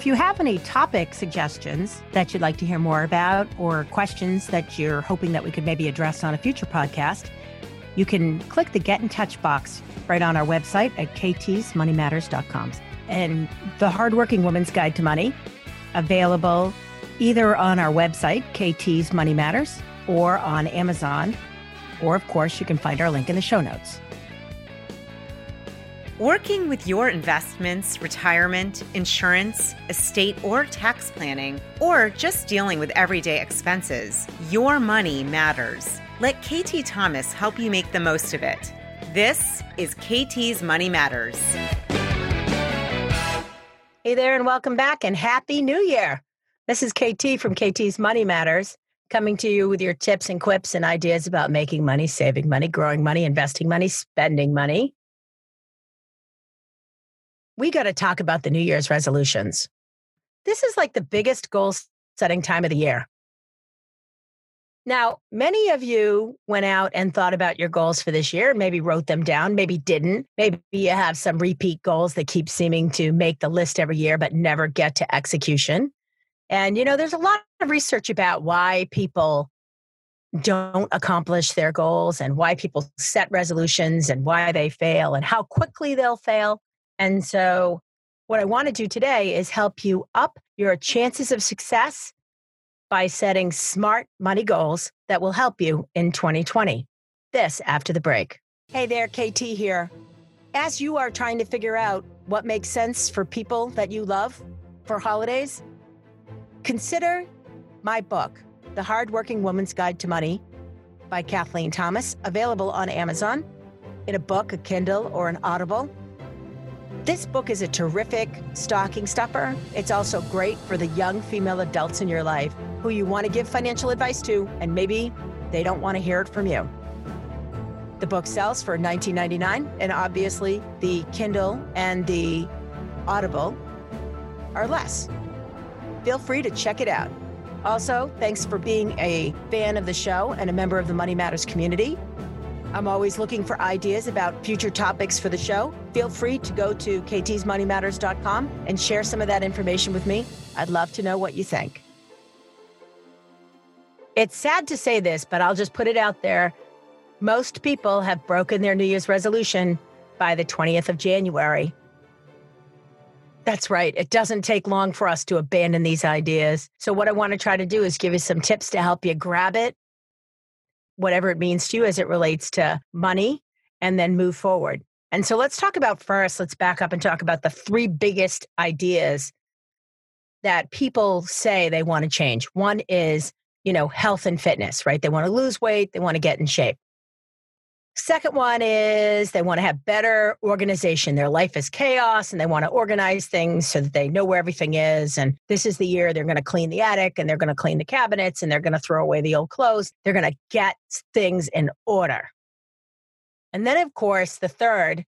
If you have any topic suggestions that you'd like to hear more about or questions that you're hoping that we could maybe address on a future podcast, you can click the Get in Touch box right on our website at ktsmoneymatters.com. And the Hardworking Woman's Guide to Money, available either on our website, KT's Money Matters, or on Amazon. Or, of course, you can find our link in the show notes. Working with your investments, retirement, insurance, estate, or tax planning, or just dealing with everyday expenses, your money matters. Let KT Thomas help you make the most of it. This is KT's Money Matters. Hey there, and welcome back, and Happy New Year. This is KT from KT's Money Matters, coming to you with your tips and quips and ideas about making money, saving money, growing money, investing money, spending money we got to talk about the New Year's resolutions. This is like the biggest goal setting time of the year. Now, many of you went out and thought about your goals for this year, maybe wrote them down, maybe didn't. Maybe you have some repeat goals that keep seeming to make the list every year but never get to execution. And, you know, there's a lot of research about why people don't accomplish their goals and why people set resolutions and why they fail and how quickly they'll fail. And so, what I want to do today is help you up your chances of success by setting smart money goals that will help you in 2020. This after the break. Hey there, KT here. As you are trying to figure out what makes sense for people that you love for holidays, consider my book, The Hardworking Woman's Guide to Money by Kathleen Thomas, available on Amazon in a book, a Kindle, or an Audible. This book is a terrific stocking stuffer. It's also great for the young female adults in your life who you want to give financial advice to, and maybe they don't want to hear it from you. The book sells for $19.99, and obviously the Kindle and the Audible are less. Feel free to check it out. Also, thanks for being a fan of the show and a member of the Money Matters community. I'm always looking for ideas about future topics for the show. Feel free to go to ktsmoneymatters.com and share some of that information with me. I'd love to know what you think. It's sad to say this, but I'll just put it out there. Most people have broken their New Year's resolution by the 20th of January. That's right. It doesn't take long for us to abandon these ideas. So, what I want to try to do is give you some tips to help you grab it whatever it means to you as it relates to money and then move forward. And so let's talk about first, let's back up and talk about the three biggest ideas that people say they want to change. One is, you know, health and fitness, right? They want to lose weight, they want to get in shape. Second one is they want to have better organization. Their life is chaos and they want to organize things so that they know where everything is. And this is the year they're going to clean the attic and they're going to clean the cabinets and they're going to throw away the old clothes. They're going to get things in order. And then, of course, the third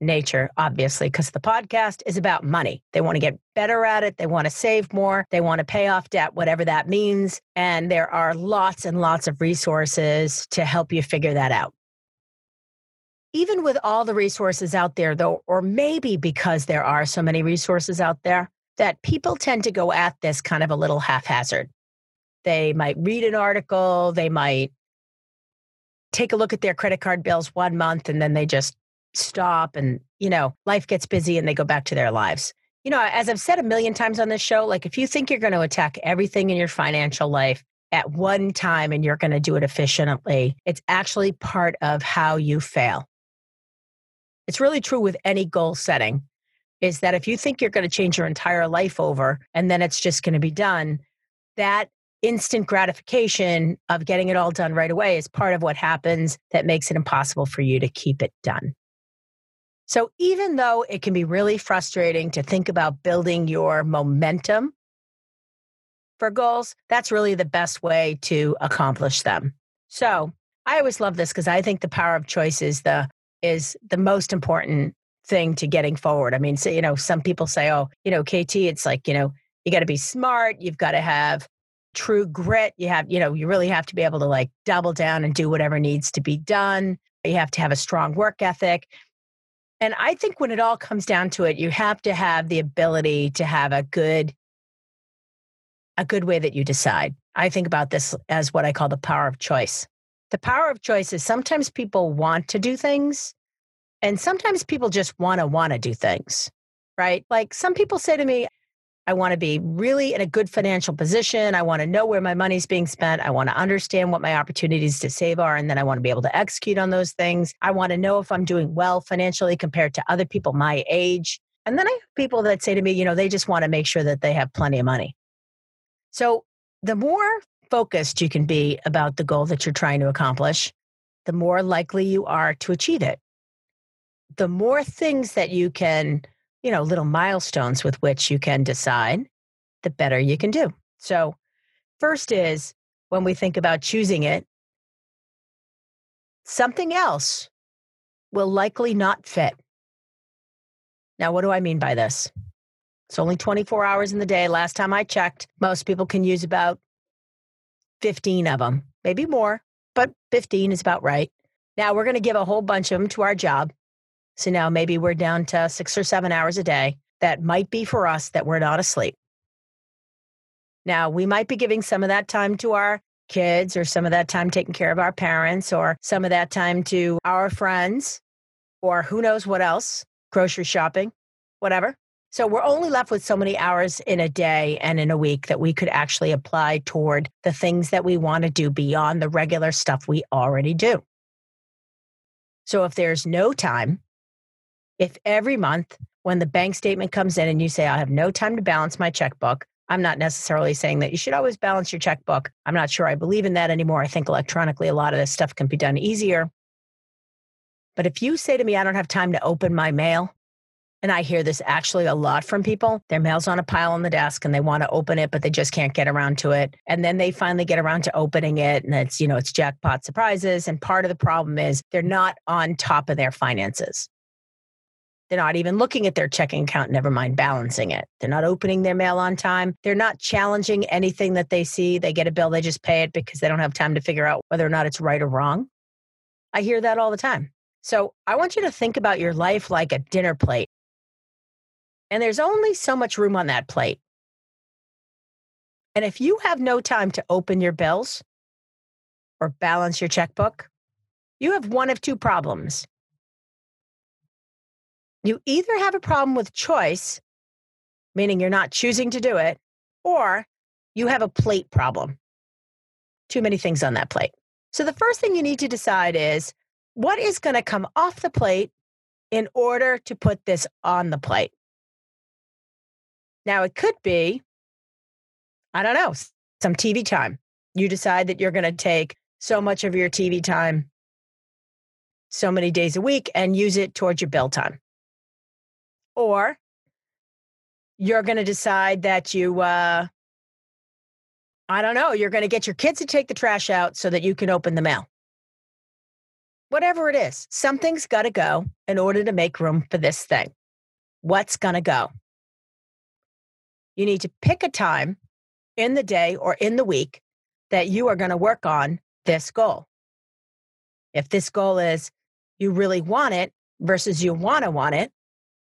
nature, obviously, because the podcast is about money. They want to get better at it. They want to save more. They want to pay off debt, whatever that means. And there are lots and lots of resources to help you figure that out. Even with all the resources out there, though, or maybe because there are so many resources out there, that people tend to go at this kind of a little haphazard. They might read an article, they might take a look at their credit card bills one month, and then they just stop and, you know, life gets busy and they go back to their lives. You know, as I've said a million times on this show, like if you think you're going to attack everything in your financial life at one time and you're going to do it efficiently, it's actually part of how you fail. It's really true with any goal setting is that if you think you're going to change your entire life over and then it's just going to be done, that instant gratification of getting it all done right away is part of what happens that makes it impossible for you to keep it done. So, even though it can be really frustrating to think about building your momentum for goals, that's really the best way to accomplish them. So, I always love this because I think the power of choice is the is the most important thing to getting forward. I mean, so, you know, some people say, "Oh, you know, KT, it's like, you know, you got to be smart, you've got to have true grit, you have, you know, you really have to be able to like double down and do whatever needs to be done. You have to have a strong work ethic." And I think when it all comes down to it, you have to have the ability to have a good a good way that you decide. I think about this as what I call the power of choice. The power of choice is sometimes people want to do things and sometimes people just want to want to do things. Right? Like some people say to me, I want to be really in a good financial position. I want to know where my money's being spent. I want to understand what my opportunities to save are. And then I want to be able to execute on those things. I want to know if I'm doing well financially compared to other people my age. And then I have people that say to me, you know, they just want to make sure that they have plenty of money. So the more focused you can be about the goal that you're trying to accomplish, the more likely you are to achieve it. The more things that you can you know, little milestones with which you can decide, the better you can do. So, first is when we think about choosing it, something else will likely not fit. Now, what do I mean by this? It's only 24 hours in the day. Last time I checked, most people can use about 15 of them, maybe more, but 15 is about right. Now, we're going to give a whole bunch of them to our job. So now maybe we're down to six or seven hours a day. That might be for us that we're not asleep. Now, we might be giving some of that time to our kids or some of that time taking care of our parents or some of that time to our friends or who knows what else, grocery shopping, whatever. So we're only left with so many hours in a day and in a week that we could actually apply toward the things that we want to do beyond the regular stuff we already do. So if there's no time, if every month when the bank statement comes in and you say, I have no time to balance my checkbook, I'm not necessarily saying that you should always balance your checkbook. I'm not sure I believe in that anymore. I think electronically, a lot of this stuff can be done easier. But if you say to me, I don't have time to open my mail, and I hear this actually a lot from people. Their mail's on a pile on the desk and they want to open it, but they just can't get around to it. And then they finally get around to opening it and it's, you know, it's jackpot surprises. And part of the problem is they're not on top of their finances. They're not even looking at their checking account, never mind balancing it. They're not opening their mail on time. They're not challenging anything that they see. They get a bill, they just pay it because they don't have time to figure out whether or not it's right or wrong. I hear that all the time. So I want you to think about your life like a dinner plate. And there's only so much room on that plate. And if you have no time to open your bills or balance your checkbook, you have one of two problems. You either have a problem with choice, meaning you're not choosing to do it, or you have a plate problem. Too many things on that plate. So the first thing you need to decide is what is going to come off the plate in order to put this on the plate. Now, it could be, I don't know, some TV time. You decide that you're going to take so much of your TV time so many days a week and use it towards your bill time. Or you're going to decide that you, uh, I don't know, you're going to get your kids to take the trash out so that you can open the mail. Whatever it is, something's got to go in order to make room for this thing. What's going to go? You need to pick a time in the day or in the week that you are going to work on this goal. If this goal is you really want it versus you want to want it,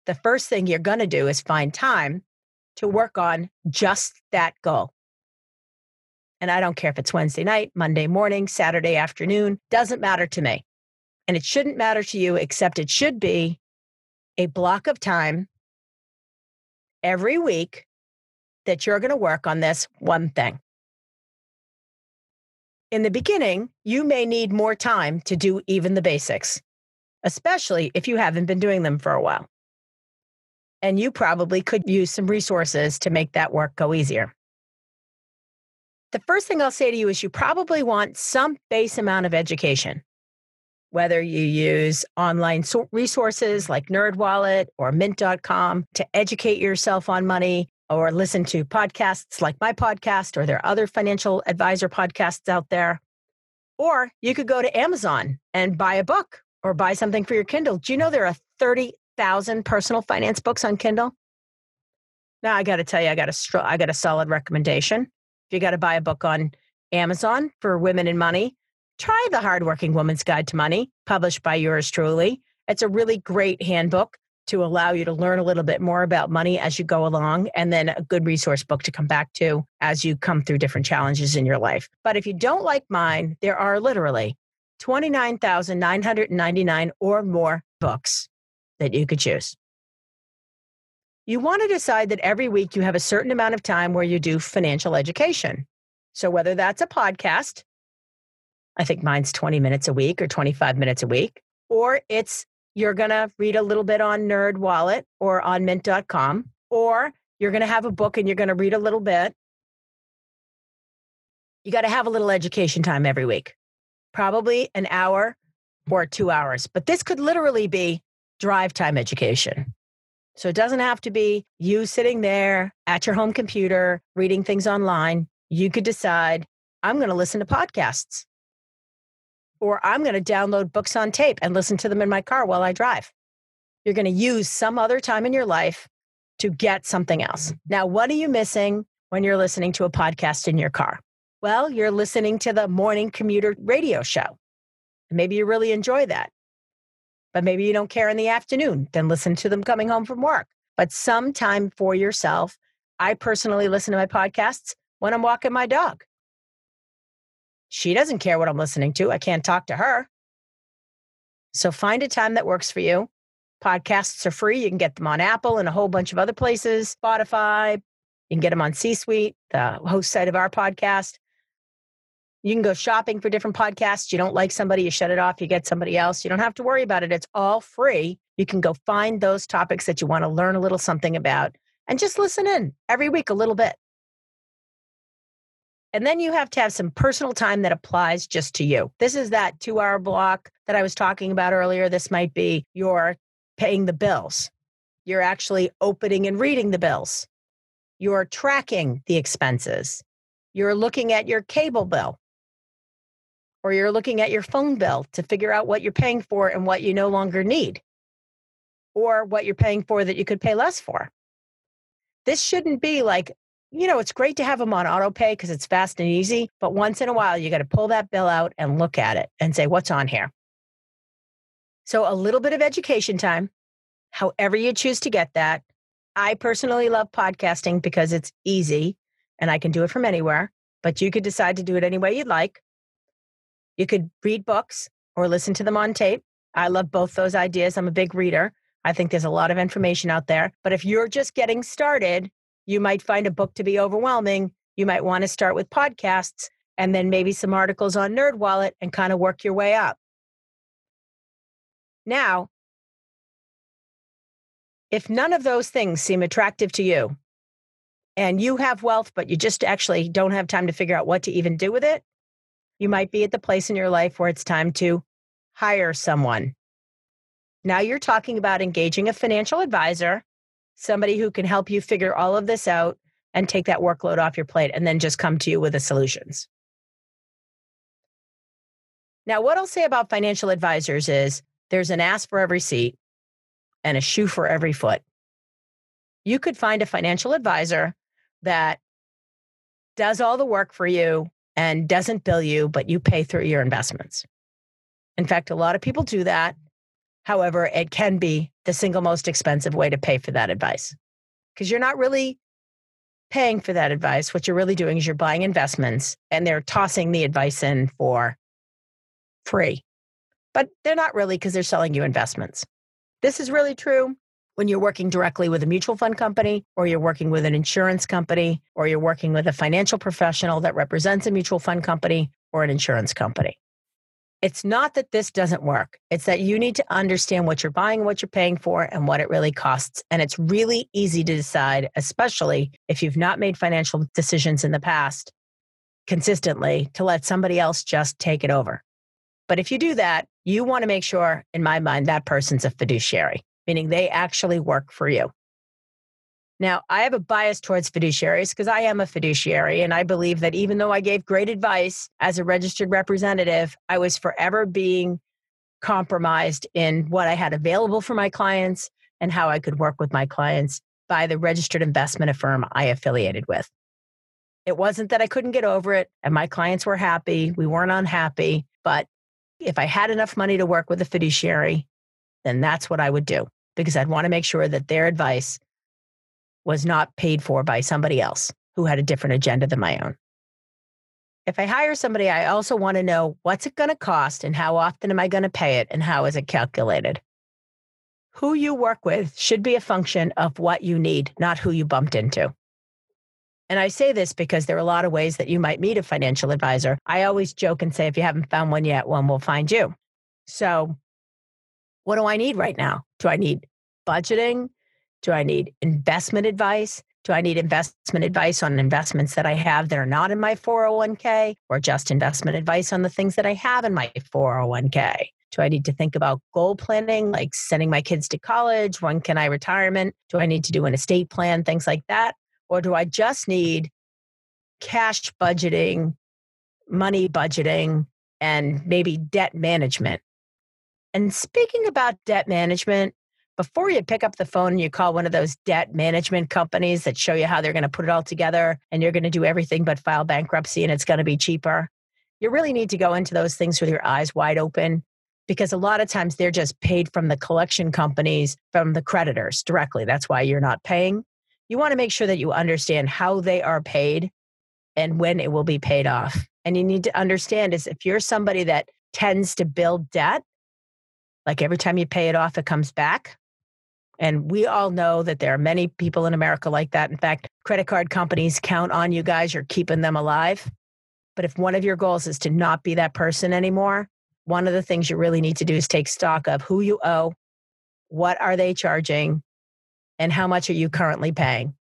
the first thing you're going to do is find time to work on just that goal. And I don't care if it's Wednesday night, Monday morning, Saturday afternoon, doesn't matter to me. And it shouldn't matter to you, except it should be a block of time every week that you're going to work on this one thing. In the beginning, you may need more time to do even the basics, especially if you haven't been doing them for a while and you probably could use some resources to make that work go easier. The first thing I'll say to you is you probably want some base amount of education, whether you use online resources like NerdWallet or Mint.com to educate yourself on money, or listen to podcasts like my podcast, or there are other financial advisor podcasts out there. Or you could go to Amazon and buy a book or buy something for your Kindle. Do you know there are 30 thousand personal finance books on Kindle. Now I got to tell you, I got a str- I got a solid recommendation. If you got to buy a book on Amazon for women in money, try the Hardworking Woman's Guide to Money, published by yours truly. It's a really great handbook to allow you to learn a little bit more about money as you go along, and then a good resource book to come back to as you come through different challenges in your life. But if you don't like mine, there are literally 29,999 or more books that you could choose. You want to decide that every week you have a certain amount of time where you do financial education. So, whether that's a podcast, I think mine's 20 minutes a week or 25 minutes a week, or it's you're going to read a little bit on Nerd Wallet or on mint.com, or you're going to have a book and you're going to read a little bit. You got to have a little education time every week, probably an hour or two hours. But this could literally be drive time education. So it doesn't have to be you sitting there at your home computer reading things online. You could decide, I'm going to listen to podcasts or I'm going to download books on tape and listen to them in my car while I drive. You're going to use some other time in your life to get something else. Now, what are you missing when you're listening to a podcast in your car? Well, you're listening to the morning commuter radio show. Maybe you really enjoy that. But maybe you don't care in the afternoon, then listen to them coming home from work. But some time for yourself. I personally listen to my podcasts when I'm walking my dog. She doesn't care what I'm listening to. I can't talk to her. So find a time that works for you. Podcasts are free. You can get them on Apple and a whole bunch of other places, Spotify. You can get them on C Suite, the host site of our podcast. You can go shopping for different podcasts. You don't like somebody, you shut it off, you get somebody else. You don't have to worry about it. It's all free. You can go find those topics that you want to learn a little something about and just listen in every week a little bit. And then you have to have some personal time that applies just to you. This is that two hour block that I was talking about earlier. This might be you're paying the bills, you're actually opening and reading the bills, you're tracking the expenses, you're looking at your cable bill, or you're looking at your phone bill to figure out what you're paying for and what you no longer need, or what you're paying for that you could pay less for. This shouldn't be like you know, it's great to have them on auto pay because it's fast and easy. But once in a while, you got to pull that bill out and look at it and say, what's on here? So, a little bit of education time, however you choose to get that. I personally love podcasting because it's easy and I can do it from anywhere, but you could decide to do it any way you'd like. You could read books or listen to them on tape. I love both those ideas. I'm a big reader. I think there's a lot of information out there. But if you're just getting started, you might find a book to be overwhelming. You might want to start with podcasts and then maybe some articles on NerdWallet and kind of work your way up. Now, if none of those things seem attractive to you and you have wealth, but you just actually don't have time to figure out what to even do with it, you might be at the place in your life where it's time to hire someone. Now you're talking about engaging a financial advisor somebody who can help you figure all of this out and take that workload off your plate and then just come to you with the solutions. Now, what I'll say about financial advisors is there's an ass for every seat and a shoe for every foot. You could find a financial advisor that does all the work for you and doesn't bill you, but you pay through your investments. In fact, a lot of people do that However, it can be the single most expensive way to pay for that advice because you're not really paying for that advice. What you're really doing is you're buying investments and they're tossing the advice in for free. But they're not really because they're selling you investments. This is really true when you're working directly with a mutual fund company or you're working with an insurance company or you're working with a financial professional that represents a mutual fund company or an insurance company. It's not that this doesn't work. It's that you need to understand what you're buying, what you're paying for, and what it really costs. And it's really easy to decide, especially if you've not made financial decisions in the past consistently, to let somebody else just take it over. But if you do that, you want to make sure, in my mind, that person's a fiduciary, meaning they actually work for you. Now, I have a bias towards fiduciaries because I am a fiduciary. And I believe that even though I gave great advice as a registered representative, I was forever being compromised in what I had available for my clients and how I could work with my clients by the registered investment firm I affiliated with. It wasn't that I couldn't get over it and my clients were happy. We weren't unhappy. But if I had enough money to work with a fiduciary, then that's what I would do because I'd want to make sure that their advice was not paid for by somebody else who had a different agenda than my own. If I hire somebody, I also want to know what's it going to cost and how often am I going to pay it and how is it calculated? Who you work with should be a function of what you need, not who you bumped into. And I say this because there are a lot of ways that you might meet a financial advisor. I always joke and say, if you haven't found one yet, one will find you. So, what do I need right now? Do I need budgeting? Do I need investment advice? Do I need investment advice on investments that I have that are not in my 401k or just investment advice on the things that I have in my 401k? Do I need to think about goal planning, like sending my kids to college? When can I retirement? Do I need to do an estate plan, things like that? Or do I just need cash budgeting, money budgeting, and maybe debt management? And speaking about debt management, before you pick up the phone and you call one of those debt management companies that show you how they're going to put it all together and you're going to do everything but file bankruptcy and it's going to be cheaper, you really need to go into those things with your eyes wide open because a lot of times they're just paid from the collection companies, from the creditors directly. That's why you're not paying. You want to make sure that you understand how they are paid and when it will be paid off. And you need to understand is if you're somebody that tends to build debt, like every time you pay it off, it comes back, and we all know that there are many people in America like that. In fact, credit card companies count on you guys, you're keeping them alive. But if one of your goals is to not be that person anymore, one of the things you really need to do is take stock of who you owe, what are they charging, and how much are you currently paying.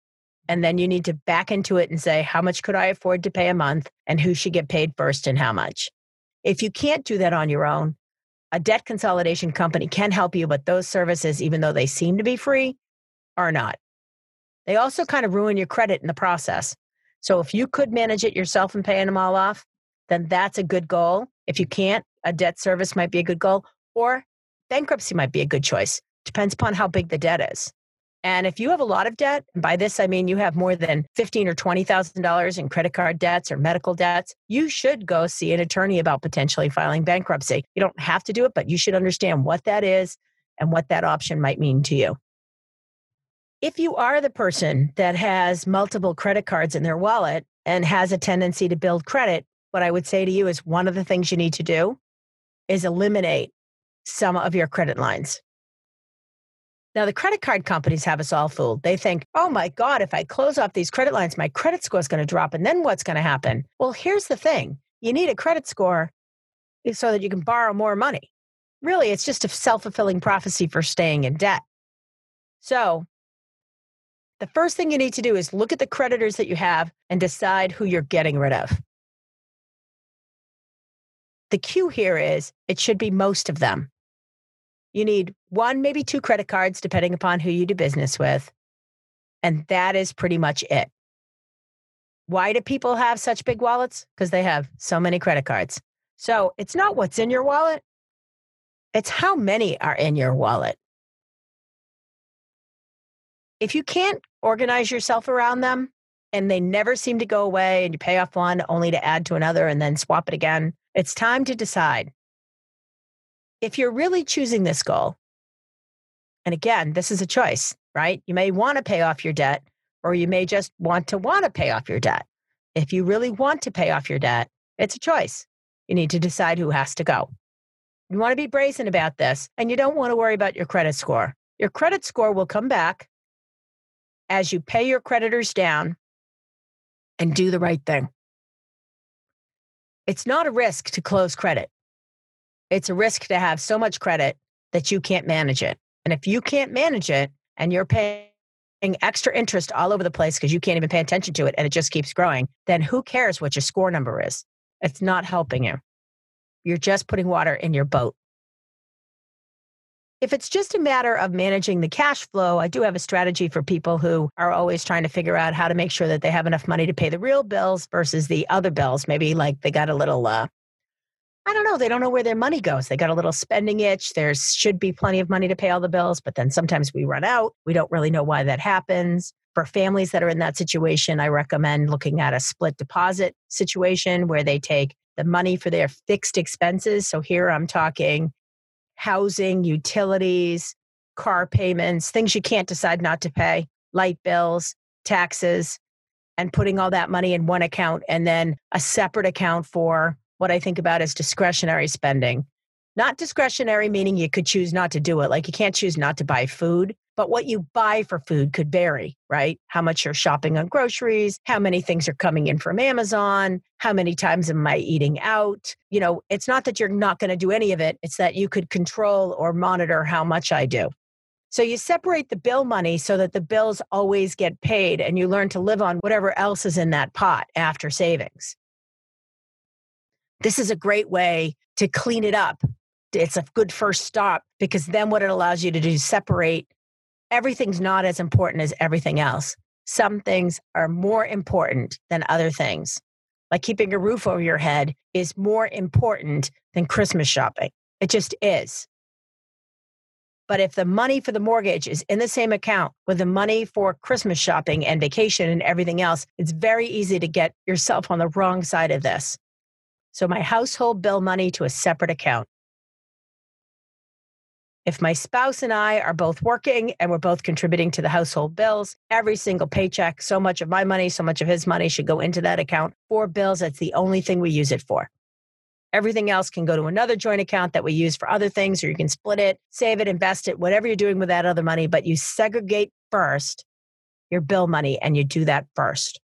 And then you need to back into it and say, how much could I afford to pay a month and who should get paid first and how much? If you can't do that on your own, a debt consolidation company can help you, but those services, even though they seem to be free, are not. They also kind of ruin your credit in the process. So if you could manage it yourself and paying them all off, then that's a good goal. If you can't, a debt service might be a good goal, or bankruptcy might be a good choice. Depends upon how big the debt is. And if you have a lot of debt, by this I mean you have more than fifteen or twenty thousand dollars in credit card debts or medical debts, you should go see an attorney about potentially filing bankruptcy. You don't have to do it, but you should understand what that is and what that option might mean to you. If you are the person that has multiple credit cards in their wallet and has a tendency to build credit, what I would say to you is one of the things you need to do is eliminate some of your credit lines. Now, the credit card companies have us all fooled. They think, oh my God, if I close off these credit lines, my credit score is going to drop. And then what's going to happen? Well, here's the thing you need a credit score so that you can borrow more money. Really, it's just a self fulfilling prophecy for staying in debt. So, the first thing you need to do is look at the creditors that you have and decide who you're getting rid of. The cue here is it should be most of them. You need one, maybe two credit cards, depending upon who you do business with. And that is pretty much it. Why do people have such big wallets? Because they have so many credit cards. So it's not what's in your wallet, it's how many are in your wallet. If you can't organize yourself around them and they never seem to go away and you pay off one only to add to another and then swap it again, it's time to decide if you're really choosing this goal, and again, this is a choice, right? You may want to pay off your debt, or you may just want to want to pay off your debt. If you really want to pay off your debt, it's a choice. You need to decide who has to go. You want to be brazen about this, and you don't want to worry about your credit score. Your credit score will come back as you pay your creditors down and do the right thing. It's not a risk to close credit it's a risk to have so much credit that you can't manage it. And if you can't manage it and you're paying extra interest all over the place because you can't even pay attention to it and it just keeps growing, then who cares what your score number is? It's not helping you. You're just putting water in your boat. If it's just a matter of managing the cash flow, I do have a strategy for people who are always trying to figure out how to make sure that they have enough money to pay the real bills versus the other bills. Maybe like they got a little uh, I don't know. They don't know where their money goes. They got a little spending itch. There should be plenty of money to pay all the bills, but then sometimes we run out. We don't really know why that happens. For families that are in that situation, I recommend looking at a split deposit situation where they take the money for their fixed expenses. So here I'm talking housing, utilities, car payments, things you can't decide not to pay, light bills, taxes, and putting all that money in one account and then a separate account for what I think about as discretionary spending. Not discretionary, meaning you could choose not to do it. Like you can't choose not to buy food, but what you buy for food could vary, right? How much you're shopping on groceries, how many things are coming in from Amazon, how many times am I eating out? You know, it's not that you're not going to do any of it, it's that you could control or monitor how much I do. So you separate the bill money so that the bills always get paid and you learn to live on whatever else is in that pot after savings. This is a great way to clean it up. It's a good first stop because then what it allows you to do is separate everything's not as important as everything else. Some things are more important than other things. Like keeping a roof over your head is more important than Christmas shopping. It just is. But if the money for the mortgage is in the same account with the money for Christmas shopping and vacation and everything else, it's very easy to get yourself on the wrong side of this. So, my household bill money to a separate account. If my spouse and I are both working and we're both contributing to the household bills, every single paycheck, so much of my money, so much of his money should go into that account for bills. That's the only thing we use it for. Everything else can go to another joint account that we use for other things, or you can split it, save it, invest it, whatever you're doing with that other money, but you segregate first your bill money and you do that first.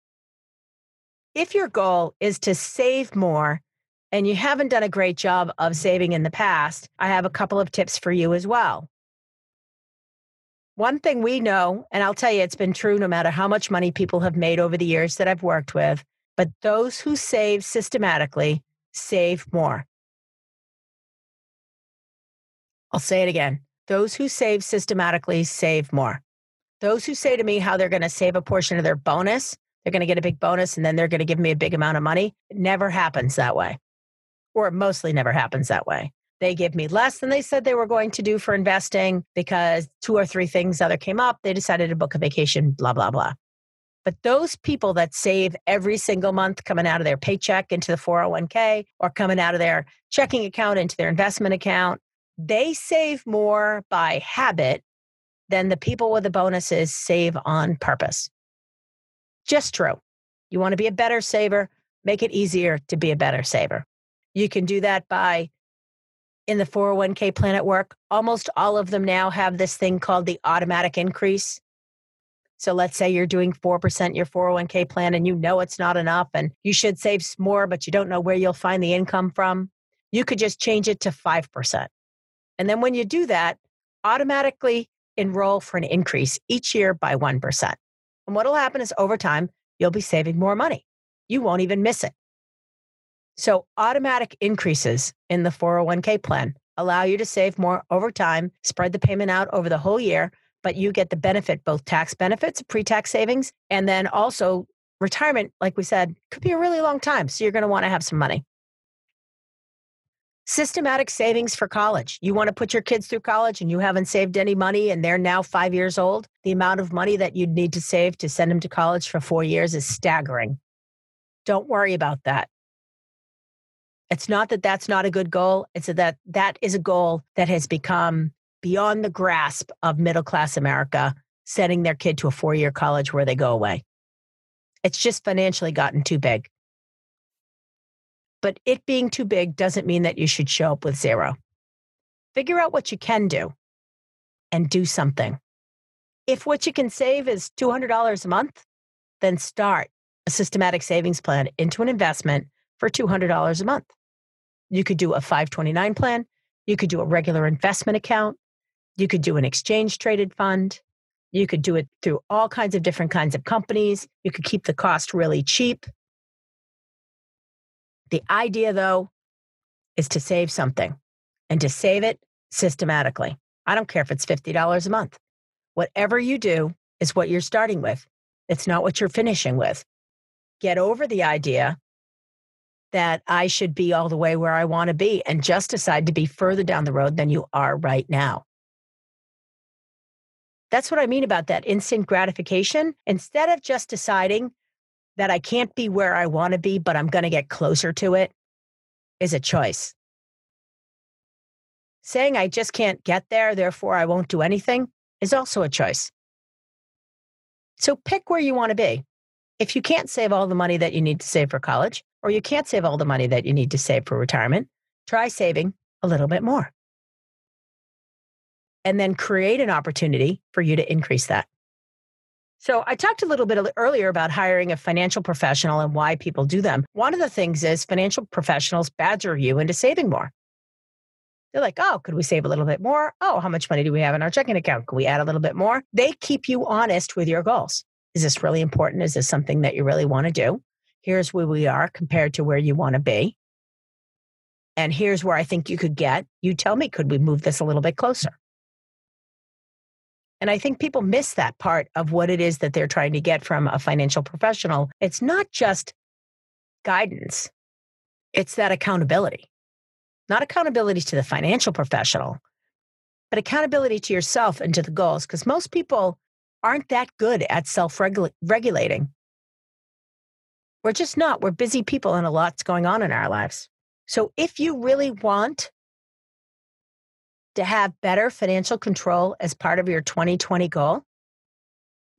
If your goal is to save more and you haven't done a great job of saving in the past, I have a couple of tips for you as well. One thing we know, and I'll tell you, it's been true no matter how much money people have made over the years that I've worked with, but those who save systematically save more. I'll say it again. Those who save systematically save more. Those who say to me how they're going to save a portion of their bonus, they're going to get a big bonus and then they're going to give me a big amount of money, it never happens that way or it mostly never happens that way. They give me less than they said they were going to do for investing because two or three things other came up. They decided to book a vacation, blah, blah, blah. But those people that save every single month coming out of their paycheck into the 401k or coming out of their checking account into their investment account, they save more by habit than the people with the bonuses save on purpose. Just true. You want to be a better saver, make it easier to be a better saver. You can do that by in the 401k plan at work. Almost all of them now have this thing called the automatic increase. So let's say you're doing 4% your 401k plan and you know it's not enough and you should save more, but you don't know where you'll find the income from. You could just change it to 5%. And then when you do that, automatically enroll for an increase each year by 1%. And what will happen is over time, you'll be saving more money. You won't even miss it. So, automatic increases in the 401k plan allow you to save more over time, spread the payment out over the whole year, but you get the benefit, both tax benefits, pre tax savings, and then also retirement, like we said, could be a really long time. So, you're going to want to have some money. Systematic savings for college. You want to put your kids through college and you haven't saved any money and they're now five years old. The amount of money that you'd need to save to send them to college for four years is staggering. Don't worry about that. It's not that that's not a good goal. It's that that is a goal that has become beyond the grasp of middle class America, sending their kid to a four year college where they go away. It's just financially gotten too big. But it being too big doesn't mean that you should show up with zero. Figure out what you can do and do something. If what you can save is $200 a month, then start a systematic savings plan into an investment for $200 a month. You could do a 529 plan. You could do a regular investment account. You could do an exchange traded fund. You could do it through all kinds of different kinds of companies. You could keep the cost really cheap. The idea, though, is to save something and to save it systematically. I don't care if it's $50 a month. Whatever you do is what you're starting with, it's not what you're finishing with. Get over the idea that I should be all the way where I want to be and just decide to be further down the road than you are right now. That's what I mean about that instant gratification. Instead of just deciding that I can't be where I want to be, but I'm going to get closer to it, is a choice. saying I just can't get there, therefore I won't do anything, is also a choice. So pick where you want to be. If you can't save all the money that you need to save for college, or you can't save all the money that you need to save for retirement, try saving a little bit more. And then create an opportunity for you to increase that. So, I talked a little bit earlier about hiring a financial professional and why people do them. One of the things is financial professionals badger you into saving more. They're like, oh, could we save a little bit more? Oh, how much money do we have in our checking account? Can we add a little bit more? They keep you honest with your goals. Is this really important? Is this something that you really want to do? Here's where we are compared to where you want to be. And here's where I think you could get. You tell me, could we move this a little bit closer? And I think people miss that part of what it is that they're trying to get from a financial professional. It's not just guidance, it's that accountability. Not accountability to the financial professional, but accountability to yourself and to the goals. Because most people aren't that good at self regulating. We're just not. We're busy people and a lot's going on in our lives. So if you really want to have better financial control as part of your 2020 goal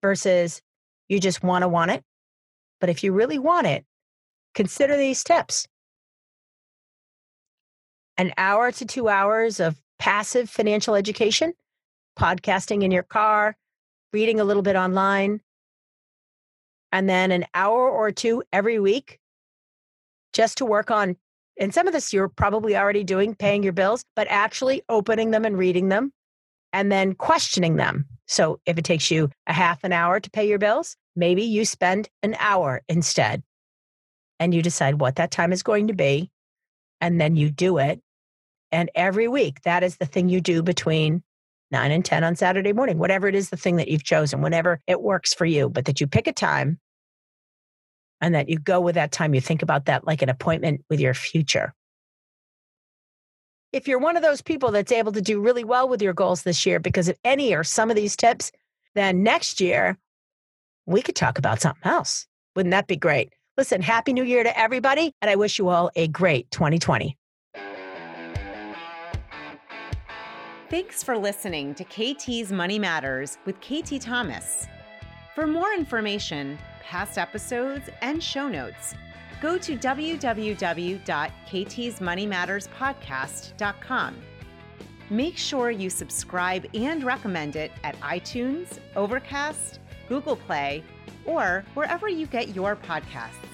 versus you just want to want it. But if you really want it, consider these tips an hour to two hours of passive financial education, podcasting in your car, reading a little bit online, and then an hour or two every week just to work on and some of this you're probably already doing, paying your bills, but actually opening them and reading them and then questioning them. So if it takes you a half an hour to pay your bills, maybe you spend an hour instead and you decide what that time is going to be. And then you do it. And every week, that is the thing you do between nine and 10 on Saturday morning, whatever it is, the thing that you've chosen, whenever it works for you, but that you pick a time and that you go with that time. You think about that like an appointment with your future. If you're one of those people that's able to do really well with your goals this year because of any or some of these tips, then next year we could talk about something else. Wouldn't that be great? Listen, Happy New Year to everybody, and I wish you all a great 2020. Thanks for listening to KT's Money Matters with KT Thomas. For more information, past episodes, and show notes, go to www.ktsmoneymatterspodcast.com. Make sure you subscribe and recommend it at iTunes, Overcast, Google Play, or wherever you get your podcasts.